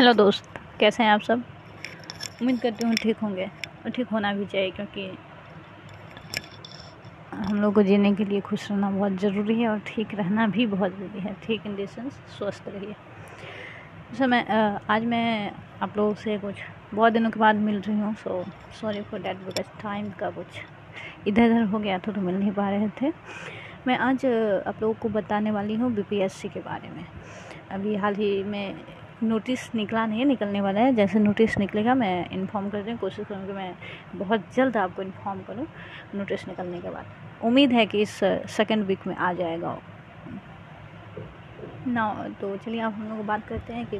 Hello दोस्त, कैसे हैं आप सब? उम्मीद करती हूँ ठीक होंगे और ठीक होना भी चाहिए क्योंकि हम लोग को जीने के लिए खुश रहना बहुत ज़रूरी है और ठीक रहना भी बहुत ज़रूरी है। ठीक इन देंस स्वस्थ रहिए। जैसे मैं आज मैं आप लोगों से कुछ बहुत दिनों के बाद मिल रही हूँ so sorry for that because time का कुछ इधर उधर हो गया था तो मिल नहीं पा रहे थे। मैं आज आप लोगों को बताने वाली हूँ बीपीएससी के बारे में। अभी हाल ही में नोटिस निकला नहीं है निकलने वाला है। जैसे नोटिस निकलेगा, मैं इन्फॉर्म कर रही कोशिश करूँ कि मैं बहुत जल्द आपको इन्फॉर्म करूँ नोटिस निकलने के बाद। उम्मीद है कि इस सेकेंड वीक में आ जाएगा। ना तो चलिए आप हम लोग बात करते हैं कि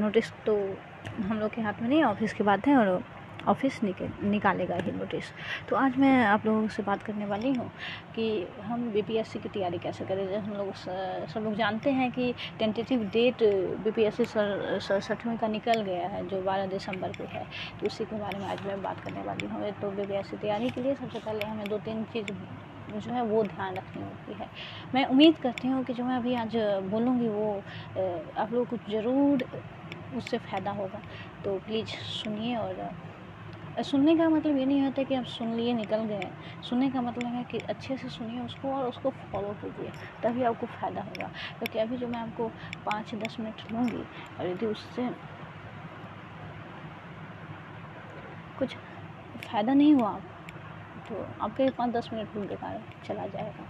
नोटिस तो हम लोग के हाथ में नहीं ऑफ़िस की बात है और ऑफ़िस निकल निकालेगा ही नोटिस तो आज मैं आप लोगों से बात करने वाली हूँ कि हम बीपीएससी की तैयारी कैसे करें। जैसे हम लोग सब लोग जानते हैं कि टेंटेटिव डेट बीपीएससी सड़सठवें का निकल गया है, जो बारह दिसंबर को है। तो उसी के बारे में आज मैं बात करने वाली हूँ। तो बीपीएससी तैयारी के लिए सबसे पहले हमें दो तीन चीज़ जो है वो ध्यान रखनी होती है। मैं उम्मीद करती हूँ कि जो मैं अभी आज बोलूँगी वो आप लोगों को ज़रूर उससे फ़ायदा होगा। तो प्लीज़ सुनिए और सुनने का मतलब ये नहीं होता कि आप सुन लिए, निकल गए। सुनने का मतलब है कि अच्छे से सुनिए उसको और उसको फॉलो कीजिए, तभी आपको फ़ायदा होगा। क्योंकि अभी जो मैं आपको पाँच दस मिनट लूँगी और यदि उससे कुछ फ़ायदा नहीं हुआ तो आपके पाँच दस मिनट भी बेकार चला जाएगा।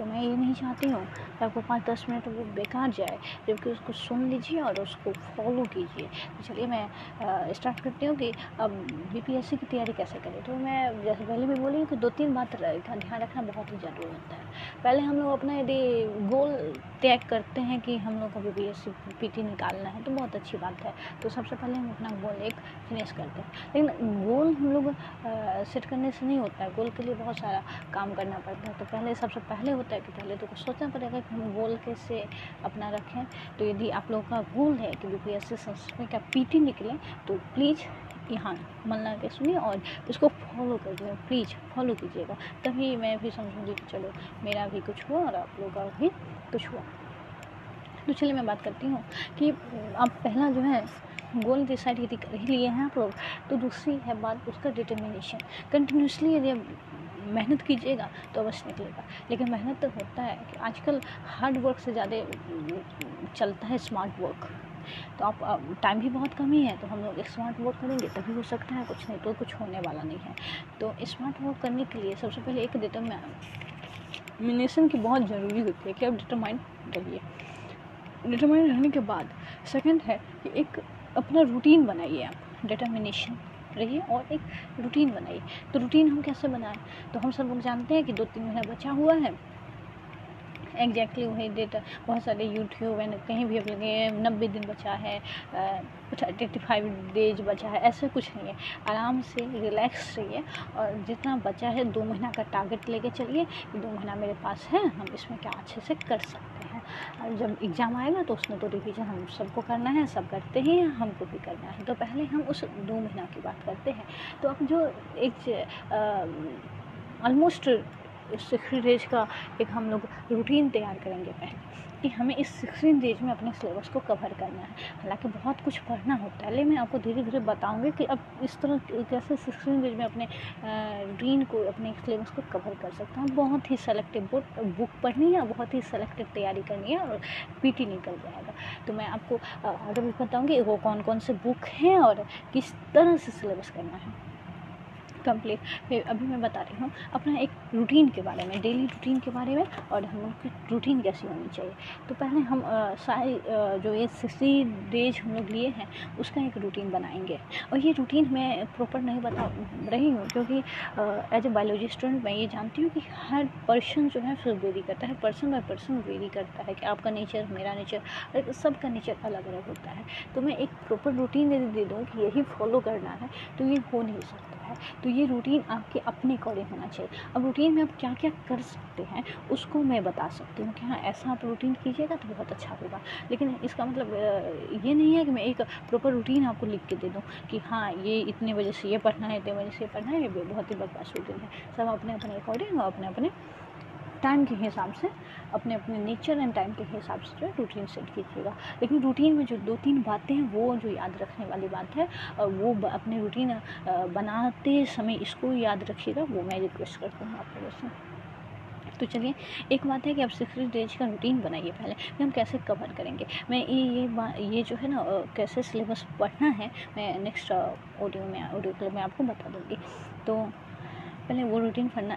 तो मैं ये नहीं चाहती हूँ कि आपको पाँच दस मिनट वो बेकार जाए, जबकि उसको सुन लीजिए और उसको फॉलो कीजिए। तो चलिए मैं स्टार्ट करती हूँ कि अब बीपीएससी की तैयारी कैसे करें? तो मैं जैसे पहले भी बोली कि दो तीन बात का ध्यान रखना बहुत ही ज़रूरी होता है। पहले हम लोग अपना यदि गोल तय करते हैं कि हम लोग को बी पी टी निकालना है तो बहुत अच्छी बात है। तो सबसे पहले हम अपना गोल एक फिनिश करते हैं। लेकिन गोल हम लोग सेट करने से नहीं होता है। गोल के लिए बहुत सारा काम करना पड़ता है। तो पहले, सबसे पहले होता है कि पहले तो कुछ सोचना पड़ेगा कि हम गोल कैसे अपना रखें। तो यदि आप लोगों का गोल है कि B P S C Sanskrit का पी टी निकले तो प्लीज़ यहाँ मन लगा के सुनिए और उसको फॉलो कर दिए प्लीज़ फॉलो कीजिएगा, तभी मैं भी समझूँगी कि चलो, मेरा भी कुछ हुआ और आप लोगों का भी कुछ हुआ। तो चलिए मैं बात करती हूँ कि आप पहला जो है, गोल डिसाइड यदि कर ही लिए हैं आप लोग तो दूसरी है बात उसका डिटर्मिनेशन कंटिन्यूसली यदि मेहनत कीजिएगा तो अवश्य निकलेगा। लेकिन मेहनत तो होता है कि आजकल हार्ड वर्क से ज़्यादा, चलता है स्मार्ट वर्क तो आप टाइम भी बहुत कम ही है तो हम लोग स्मार्ट वर्क करेंगे, तभी हो सकता है कुछ नहीं तो कुछ होने वाला नहीं है। तो स्मार्ट वर्क करने के लिए सबसे पहले एक डिटर्मिनेशन की बहुत ज़रूरी होती है कि आप डिटरमाइंड रहिए डिटरमाइंड रहने के बाद सेकंड है कि एक अपना रूटीन बनाइए आप डिटर्मिनेशन रहिए और एक रूटीन बनाइए तो रूटीन हम कैसे बनाएँ? तो हम सब लोग जानते हैं कि दो तीन महीना बचा हुआ है। एग्जैक्टली वही डेट बहुत सारे यूट्यूब एंड कहीं भी अपने नब्बे दिन बचा है कुछ एट्टी फाइव डेज़ बचा है, ऐसे कुछ नहीं है। आराम से रिलैक्स रहिए और जितना बचा है दो महीना का टारगेट लेके चलिए दो महीना मेरे पास है, हम इसमें क्या अच्छे से कर सकते हैं। और जब एग्ज़ाम आएगा तो उसमें तो रिवीजन हम सबको करना है, सब करते ही हैं हमको भी करना है। तो पहले हम उस दो महीना की बात करते हैं। तो अब जो एक ऑलमोस्ट सिक्सटीन डेज़ का एक हम लोग रूटीन तैयार करेंगे पहले, कि हमें इस सिक्सटीन डेज़ में अपने सिलेबस को कवर करना है। हालाँकि बहुत कुछ पढ़ना होता है, लेकिन मैं आपको धीरे धीरे बताऊँगी कि अब इस तरह कैसे सिक्सटीन डेज़ में अपने रूटीन को, अपने सिलेबस को कवर कर सकता हूँ। बहुत ही सेलेक्टिव बुक बुक पढ़नी है, बहुत ही सेलेक्टिव तैयारी करनी है और पीटी निकल जाएगा। तो मैं आपको आगे भी बताऊँगी वो कौन कौन से बुक हैं और किस तरह से सिलेबस करना है। कंप्लीट अभी मैं बता रही हूँ, अपना एक रूटीन के बारे में डेली रूटीन के बारे में और हम लोग की रूटीन कैसी होनी चाहिए। तो पहले हम सारे जो ये सिक्सटी डेज़ हम लोग लिए हैं, उसका एक रूटीन बनाएँगे। और ये रूटीन मैं प्रॉपर नहीं बता रही हूँ, क्योंकि एज ए बायोलॉजी स्टूडेंट मैं ये जानती हूँ कि हर पर्सन जो है, फिर वेरी करता है। पर्सन बाय पर्सन वेरी करता है कि आपका नेचर मेरा नेचर सबका नेचर अलग अलग होता है। तो मैं एक प्रॉपर रूटीन यदि दे दूँ कि यही फॉलो करना है तो ये हो नहीं सकता। है तो ये रूटीन आपके अपने अकॉर्डिंग होना चाहिए। अब रूटीन में आप क्या क्या कर सकते हैं, उसको मैं बता सकती हूँ कि हाँ ऐसा आप रूटीन कीजिएगा तो बहुत अच्छा होगा। लेकिन इसका मतलब ये नहीं है कि मैं एक प्रॉपर रूटीन आपको लिख के दे दूँ कि हाँ ये इतने बजे से ये पढ़ना है, इतने बजे से ये पढ़ना है, ये बहुत ही बकवास रूटीन है। सब अपने अपने अकॉर्डिंग और अपने अपने टाइम के हिसाब से, अपने अपने नेचर एंड टाइम के हिसाब से जो है रूटीन सेट कीजिएगा। लेकिन रूटीन में जो दो तीन बातें हैं, वो जो याद रखने वाली बात है वो अपने रूटीन बनाते समय इसको याद रखिएगा, वो मैं रिक्वेस्ट करती हूँ आप लोगों से। तो चलिए, एक बात है कि आप सिक्सटी डेज़ का रूटीन बनाइए पहले, कि हम कैसे कवर करेंगे। मैं ये ये ये जो है ना कैसे सिलेबस पढ़ना है, मैं नेक्स्ट ऑडियो में ऑडियो क्लब में आपको बता दूँगी। तो पहले वो रूटीन करना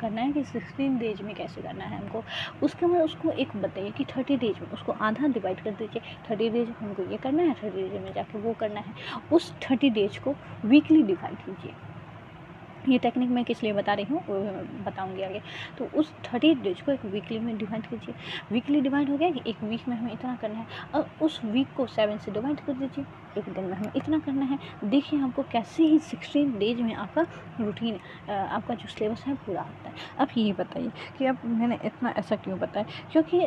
करना है कि सिक्सटीन डेज़ में कैसे करना है हमको। उसके बाद उसको एक बताइए कि थर्टी डेज़ में उसको आधा डिवाइड कर दीजिए। थर्टी डेज़ हमको ये करना है थर्टी डेज़ में जाके वो करना है। उस थर्टी डेज़ को वीकली डिवाइड कीजिए। ये टेक्निक मैं किस लिए बता रही हूँ, वो बताऊँगी आगे। तो उस थर्टी डेज़ को एक वीकली में डिवाइड कीजिए। वीकली डिवाइड हो गया कि एक वीक में हमें इतना करना है। और उस वीक को सेवन से डिवाइड कर दीजिए। एक दिन में हमें इतना करना है। देखिए आपको कैसे ही सिक्सटीन डेज़ में आपका रूटीन आपका जो सिलेबस है, पूरा होता है। अब ये बताइए कि अब मैंने इतना ऐसा क्यों बताया? क्योंकि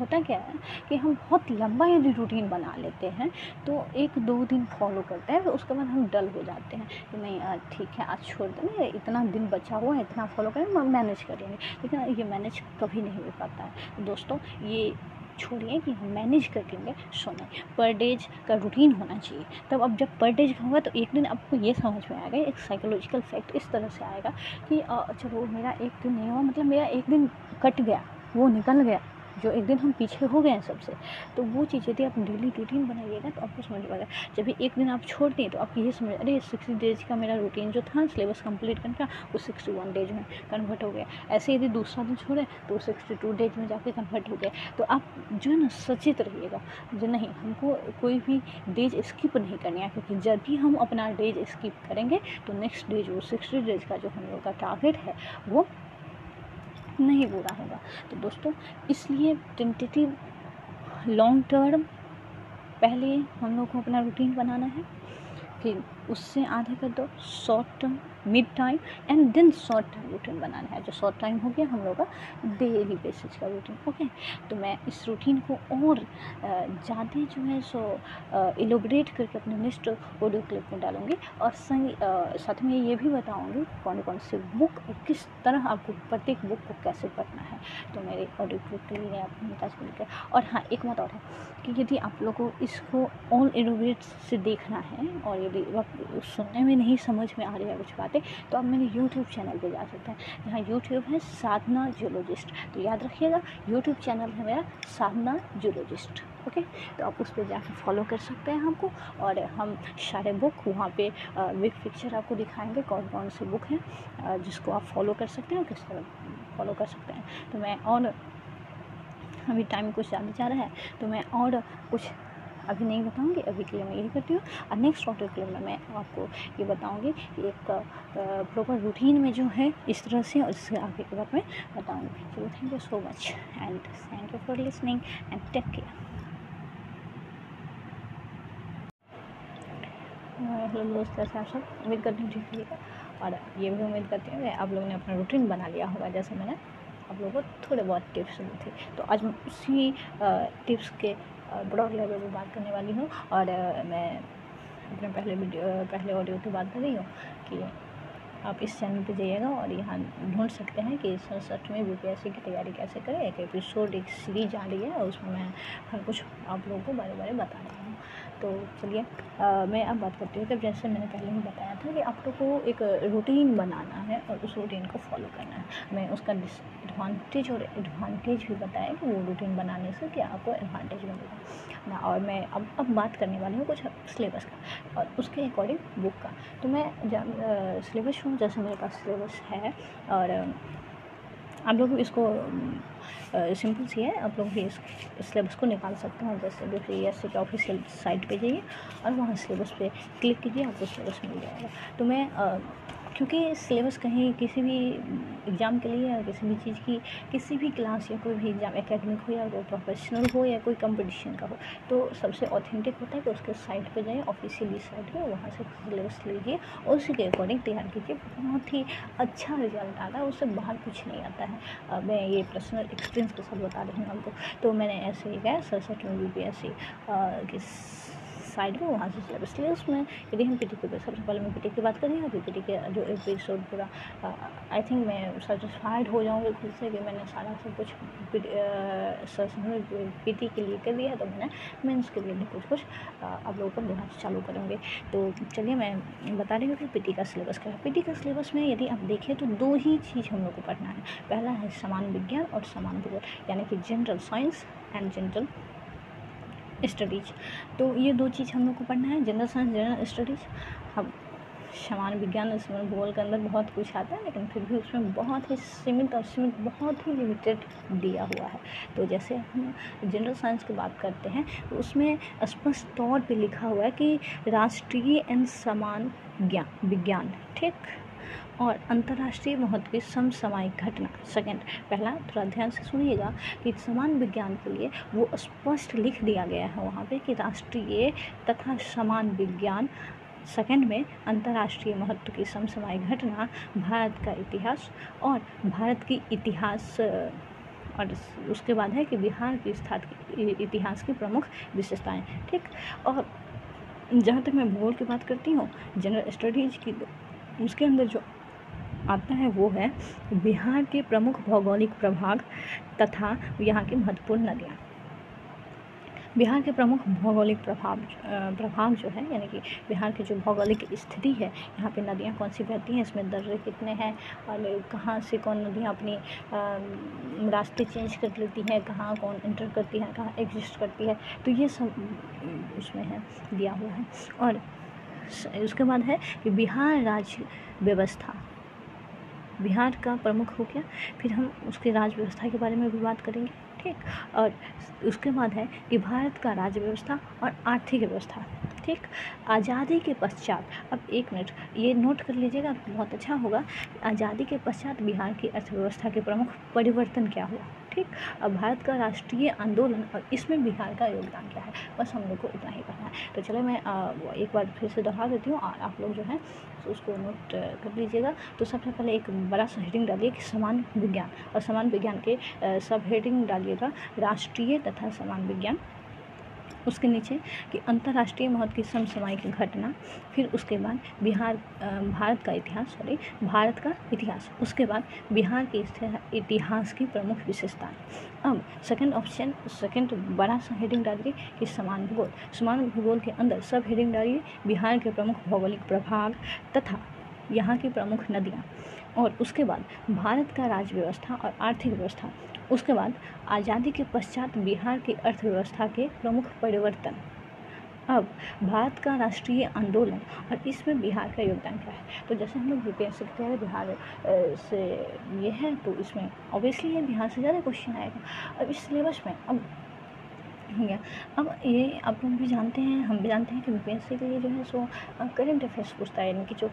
होता क्या है कि हम बहुत लंबा यदि रूटीन बना लेते हैं तो एक दो दिन फॉलो करते हैं, उसके बाद हम डल हो जाते हैं कि नहीं ठीक है, आज छोड़ देंगे इतना दिन बचा हुआ है, इतना फॉलो करेंगे मैनेज करेंगे लेकिन ये मैनेज कभी नहीं हो पाता है। दोस्तों, ये छोड़िए कि हम मैनेज कर लेंगे सोने पर डेज़ का रूटीन होना चाहिए। तब अब जब पर डेज़ होगा तो एक दिन आपको ये समझ में आएगा, एक साइकोलॉजिकल फैक्ट इस तरह से आएगा कि चलो मेरा एक दिन नहीं हुआ मतलब मेरा एक दिन कट गया, वो निकल गया। जो एक दिन हम पीछे हो गए हैं सबसे तो वो चीज़ यदि आप डेली रूटीन बनाइएगा तो आपको समझ पाएगा जब भी एक दिन आप छोड़ दें तो आपको ये समझ, अरे सिक्सटी डेज़ का मेरा रूटीन जो था सिलेबस कंप्लीट करने का, वो सिक्सटी वन डेज़ में कन्वर्ट हो गया। ऐसे यदि दूसरा दिन छोड़े तो वो सिक्सटी टू डेज़ में जाके कन्वर्ट हो गया। तो आप जो है ना, सचेत रहिएगा। जो नहीं, हमको कोई भी डेज़ स्किप नहीं करनी है, क्योंकि जब भी हम अपना डेज़ स्किप करेंगे तो नेक्स्ट डेज़ वो सिक्सटी डेज़ का जो हम लोग का टारगेट है, वो नहीं पूरा होगा। तो दोस्तों, इसलिए टेंटेटिव लॉन्ग टर्म पहले हम लोग को अपना रूटीन बनाना है, फिर उससे आधे कर दो short term mid time and then short time routine बनाना है। जो शॉर्ट टाइम हो गया, हम लोग का डेली बेसिस का रूटीन ओके तो मैं इस रूटीन को और ज़्यादा जो है सो इलोबरेट करके अपने नेक्स्ट ऑडियो क्लिप में डालूँगी और संग साथ में ये भी बताऊँगी कौन कौन से बुक और किस तरह आपको प्रत्येक बुक को कैसे पढ़ना है। तो मेरे ऑडियो क्लिप के लिए आप बता मिलकर और हाँ एक बात और है कि यदि आप लोगों को इसको ऑल इलोबरेट से देखना है और यदि वक्त सुनने में नहीं समझ में आ रही है कुछ बातें सकते तो आप मेरे यूट्यूब चैनल पे जा सकते हैं। यहाँ यूट्यूब है साधना जूलॉजिस्ट तो याद रखिएगा यूट्यूब चैनल है मेरा साधना जूलॉजिस्ट ओके तो आप उस पर जाकर फॉलो कर सकते हैं हमको, और हम सारे बुक वहाँ पे बिग पिक्चर आपको दिखाएँगे कौन कौन से बुक हैं जिसको आप फॉलो कर सकते हैं किस तरह फॉलो कर सकते हैं। तो मैं और, अभी टाइम कुछ ज़्यादा जा रहा है तो मैं और कुछ अभी नहीं बताऊँगी, अभी के लिए मैं यही करती हूँ। और नेक्स्ट ऑडियो क्लिप में मैं आपको ये बताऊँगी कि एक प्रॉपर रूटीन में जो है, इस तरह से और इससे आगे के बाद में बताऊँगी। चलो thank you so much and thank you for listening and take care hello दोस्त, कैसे आप सब? उम्मीद करती हूँ ठीक है और ये भी उम्मीद करती हूँ कि आप लोगों ने अपना रूटीन बना लिया होगा, जैसे मैंने आप लोगों को थोड़े बहुत टिप्स दी थी। तो आज मैं उसी टिप्स के ब्रॉड लेवल पर बात करने वाली हूँ। और मैं अपने पहले वीडियो पहले ऑडियो की बात कर रही हूँ कि आप इस चैनल पे जाइएगा और यहाँ ढूंढ सकते हैं कि सड़सठ में यूपीएससी की तैयारी कैसे करें। एक एपिसोड एक सीरीज़ आ रही है और उसमें मैं हर कुछ आप लोगों को बारे बारे बता रही हूँ। तो चलिए मैं अब बात करती हूँ। कि जैसे मैंने पहले ही बताया था कि आप लोग को एक रूटीन बनाना है और उस रूटीन को फॉलो करना है, मैं उसका डिसएडवांटेज और एडवांटेज भी बताया कि वो रूटीन बनाने से क्या आपको एडवांटेज मिलेगा। ना, और मैं अब अब बात करने वाली हूँ कुछ सिलेबस का और उसके अकॉर्डिंग बुक का। तो मैं जब सिलेबस हूँ जैसे मेरे पास सिलेबस है और आप लोग इसको सिंपल सी है, आप लोग भी इस सिलेबस को निकाल सकते हैं, जैसे भी free S K official site पे जाइए और वहाँ सिलेबस पे क्लिक कीजिए, आपको सिलेबस मिल जाएगा। तो मैं क्योंकि सिलेबस कहीं किसी भी एग्ज़ाम के लिए या किसी भी चीज़ की, किसी भी क्लास या कोई भी एग्ज़ाम एकेडमिक हो या कोई प्रोफेशनल हो या कोई कंपटीशन का हो तो सबसे ऑथेंटिक होता है कि उसके साइट पे जाएँ ऑफिशियली साइट पे वहाँ से सिलेबस लीजिए और उसी के अकॉर्डिंग तैयार कीजिए। बहुत ही अच्छा रिज़ल्ट आता है, उससे बाहर कुछ नहीं आता है। मैं ये पर्सनल एक्सपीरियंस के साथ बता रही हूँ आपको। तो मैंने ऐसे ही गया सरसठ में U P S C side में, वहाँ से सिलेबस इसलिए उसमें यदि हम पीटी के सबसे पहले मैं पीटी की बात करेंगे अभी पीटी के जो एपिसोड पूरा आई थिंक मैं सेटिस्फाइड हो जाऊँगी खुद से कि मैंने सारा सब कुछ पीटी के लिए कर दिया है तो मैंने मेंस के लिए भी कुछ कुछ आप लोगों को देना चालू करेंगे। तो चलिए मैं बता रही हूँ कि पीटी का सिलेबस क्या है। पीटी का सिलेबस में यदि आप देखें तो दो ही चीज़ हम लोग को पढ़ना है। पहला है समान विज्ञान और समान भूगोल, यानी कि general science and general studies तो ये दो चीज़ हम लोग को पढ़ना है जनरल साइंस जनरल स्टडीज़ हम समान विज्ञान इसमें भूगोल के अंदर बहुत कुछ आता है, लेकिन फिर भी उसमें बहुत ही सीमित और सीमित, बहुत ही लिमिटेड दिया हुआ है। तो जैसे हम जनरल साइंस की बात करते हैं तो उसमें स्पष्ट तौर पे लिखा हुआ है कि राष्ट्रीय एवं समान ज्ञान विज्ञान, ठीक? और अंतर्राष्ट्रीय महत्व की समसामयिक घटना। सेकंड पहला थोड़ा ध्यान से सुनिएगा कि समान विज्ञान के लिए वो स्पष्ट लिख दिया गया है वहाँ पे कि राष्ट्रीय तथा समान विज्ञान। सेकंड में, अंतर्राष्ट्रीय महत्व की समसामयिक घटना, भारत का इतिहास और भारत की इतिहास, और उसके बाद है कि बिहार की स्थापित इतिहास की प्रमुख विशेषताएँ। ठीक? और जहाँ तक मैं भूगोल की बात करती हूँ जनरल स्टडीज़ की उसके अंदर जो आता है वो है बिहार के प्रमुख भौगोलिक प्रभाग तथा यहाँ की महत्वपूर्ण नदियाँ। बिहार के प्रमुख भौगोलिक प्रभाव प्रभाव जो है, यानी कि बिहार की जो भौगोलिक स्थिति है, यहाँ पे नदियाँ कौन सी बहती हैं, इसमें दर्रे कितने हैं, और कहाँ से कौन नदियाँ अपनी रास्ते चेंज कर लेती हैं, कहाँ कौन इंटर करती है, कहाँ एग्जिस्ट करती है तो ये सब उसमें है, दिया हुआ है। और उसके बाद है कि बिहार राज्य व्यवस्था। बिहार का प्रमुख हो गया। फिर हम उसके राज्य व्यवस्था के बारे में भी बात करेंगे, ठीक? और उसके बाद है कि भारत का राज्य व्यवस्था और आर्थिक व्यवस्था। ठीक? आज़ादी के पश्चात अब एक मिनट ये नोट कर लीजिएगा बहुत अच्छा होगा। आज़ादी के पश्चात बिहार की अर्थव्यवस्था के प्रमुख परिवर्तन क्या हुआ? ठीक? अब भारत का राष्ट्रीय आंदोलन और इसमें बिहार का योगदान क्या है? बस हम लोग को इतना ही करना है। तो चलो मैं आ, एक बार फिर से दोहरा देती हूँ और आप लोग जो है उसको नोट कर लीजिएगा। तो सबसे पहले एक बड़ा सा हेडिंग डालिए कि समान विज्ञान और समान विज्ञान के सब हेडिंग डालिएगा राष्ट्रीय तथा समान विज्ञान। उसके नीचे कि अंतर्राष्ट्रीय महत्व की समसामयिक घटना, फिर उसके बाद बिहार भारत का इतिहास सॉरी भारत का इतिहास, उसके बाद बिहार के इतिहास की प्रमुख विशेषता। अब सेकंड ऑप्शन सेकंड बड़ा सा हेडिंग डालिए कि समान भूगोल। समान भूगोल के अंदर सब हेडिंग डालिए, बिहार के प्रमुख भौगोलिक प्रभाग तथा यहाँ की प्रमुख नदियाँ और उसके बाद भारत का राज्य व्यवस्था और आर्थिक व्यवस्था, उसके बाद आज़ादी के पश्चात बिहार की अर्थव्यवस्था के प्रमुख परिवर्तन। अब भारत का राष्ट्रीय आंदोलन और इसमें बिहार का योगदान क्या है? तो जैसे हम लोग यू पी एस सी की तैयारी बिहार से ये है तो इसमें ऑब्वियसली ये बिहार से ज़्यादा क्वेश्चन आएगा। अब इस सिलेबस में, अब हो। गया अब ये आप लोग भी जानते हैं, हम भी जानते हैं कि यूपीएससी के लिए जो है सो करंट अफेयर्स पूछता है, यानी कि जो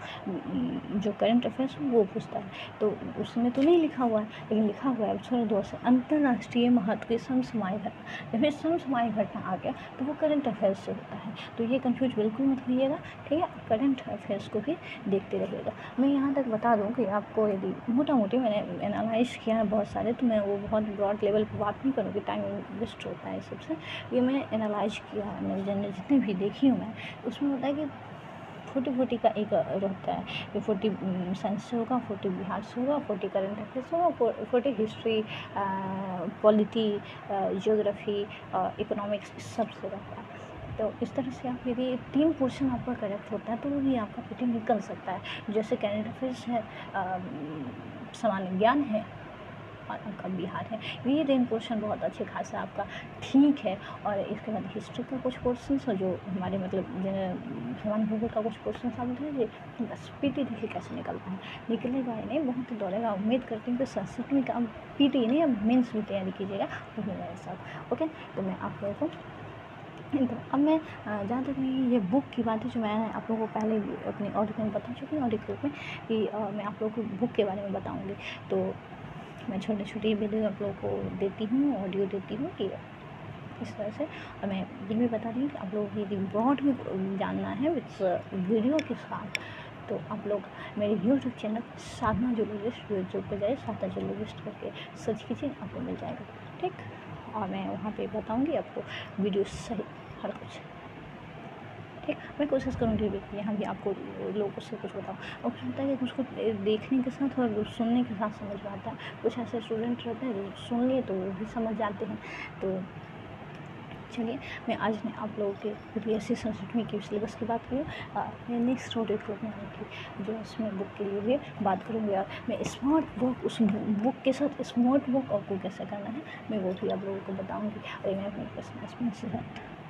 जो करंट अफेयर्स वो पूछता है। तो उसमें तो नहीं लिखा हुआ है, लेकिन लिखा हुआ है थोड़ा दो से, अंतर्राष्ट्रीय महत्व की समसमाय घटना। जब समसमाय घटना आ गया तो वो करंट अफेयर्स से होता है। तो ये कन्फ्यूज़ बिल्कुल मत होइएगा, ठीक है? करंट अफेयर्स को भी देखते रहिएगा। मैं यहाँ तक बता दूँ कि आपको यदि मोटा मोटी मैंने एनालाइज किया है बहुत सारे तो मैं वो बहुत ब्रॉड लेवल पर बात नहीं करूँगी टाइम वेस्ट होता है सबसे ये मैंने एनालाइज किया है मैंने जन जितनी भी देखी हूँ मैं, उसमें होता है कि फोर्टी फोर्टी का एक रहता है कि फोर्टी साइंस से होगा, फोर्टी बिहार से होगा, फोर्टी करंट अफेयर्स होगा forty history polity geography economics सबसे रहता है। तो इस तरह से आप यदि तीन पोर्शन आपका करेक्ट होता है तो वो भी आपका पेटी निकल सकता है। जैसे करंट अफेयर्स है सामान्य ज्ञान है और आपका बिहार है। ये रेन पोर्शन बहुत अच्छे खासा आपका ठीक है और इसके बाद हिस्ट्री का कुछ क्वेश्चन है जो हमारे मतलब समान भूगोल का कुछ क्वेश्चन आप है बस पी टी देखिए कैसे निकलता है। निकलेगा ही नहीं, बहुत दौड़ेगा उम्मीद करती हूँ कि संस्कृत में का पी टी नहीं, अब मेन्स भी तैयारी कीजिएगा वो मेरे साथ ओके तो मैं आप लोगों को तो अब मैं जहाँ तक मैं ये बुक की बात है, जो मैं आप लोगों को पहले अपनी ऑडियो में बता चुकी हूँ ऑडियो में, कि मैं आप लोगों को बुक के बारे में बताऊँगी। तो मैं छोटे छोटे वीडियो आप लोगों को देती हूँ ऑडियो देती हूँ कि इस तरह से। और मैं ये भी बता रही हूँ कि आप लोगों को यदि ब्रॉड में जानना है विथ वीडियो के साथ। तो आप लोग मेरे YouTube channel Sadhna zoologist YouTube पर जाए साधना जोलॉजिस्ट करके सर्च कीजिए, आपको मिल जाएगा। ठीक? और मैं वहाँ पे बताऊँगी आपको वीडियो सही, हर कुछ। ठीक मैं कोशिश करूँगी कि यहाँ भी आपको लोगों से कुछ बताऊँ। और क्या होता है कि उसको देखने के साथ और सुनने के साथ समझ में आता है। कुछ ऐसे स्टूडेंट रहते हैं जो सुन लिए तो वो भी समझ जाते हैं। तो चलिए, मैं आज ने आप लोगों के बी एस सी संस्कृत की सिलेबस की बात करूँ। मैं नेक्स्ट ऑडियो ग्रुप में आऊँगी जो उसमें बुक के लिए भी बात करूँगी और मैं स्मार्ट वर्क उस बुक के साथ स्मार्ट वर्क आपको कैसे करना है, मैं वो भी आप लोगों को बताऊँगी। और मैं अपने पर्सनल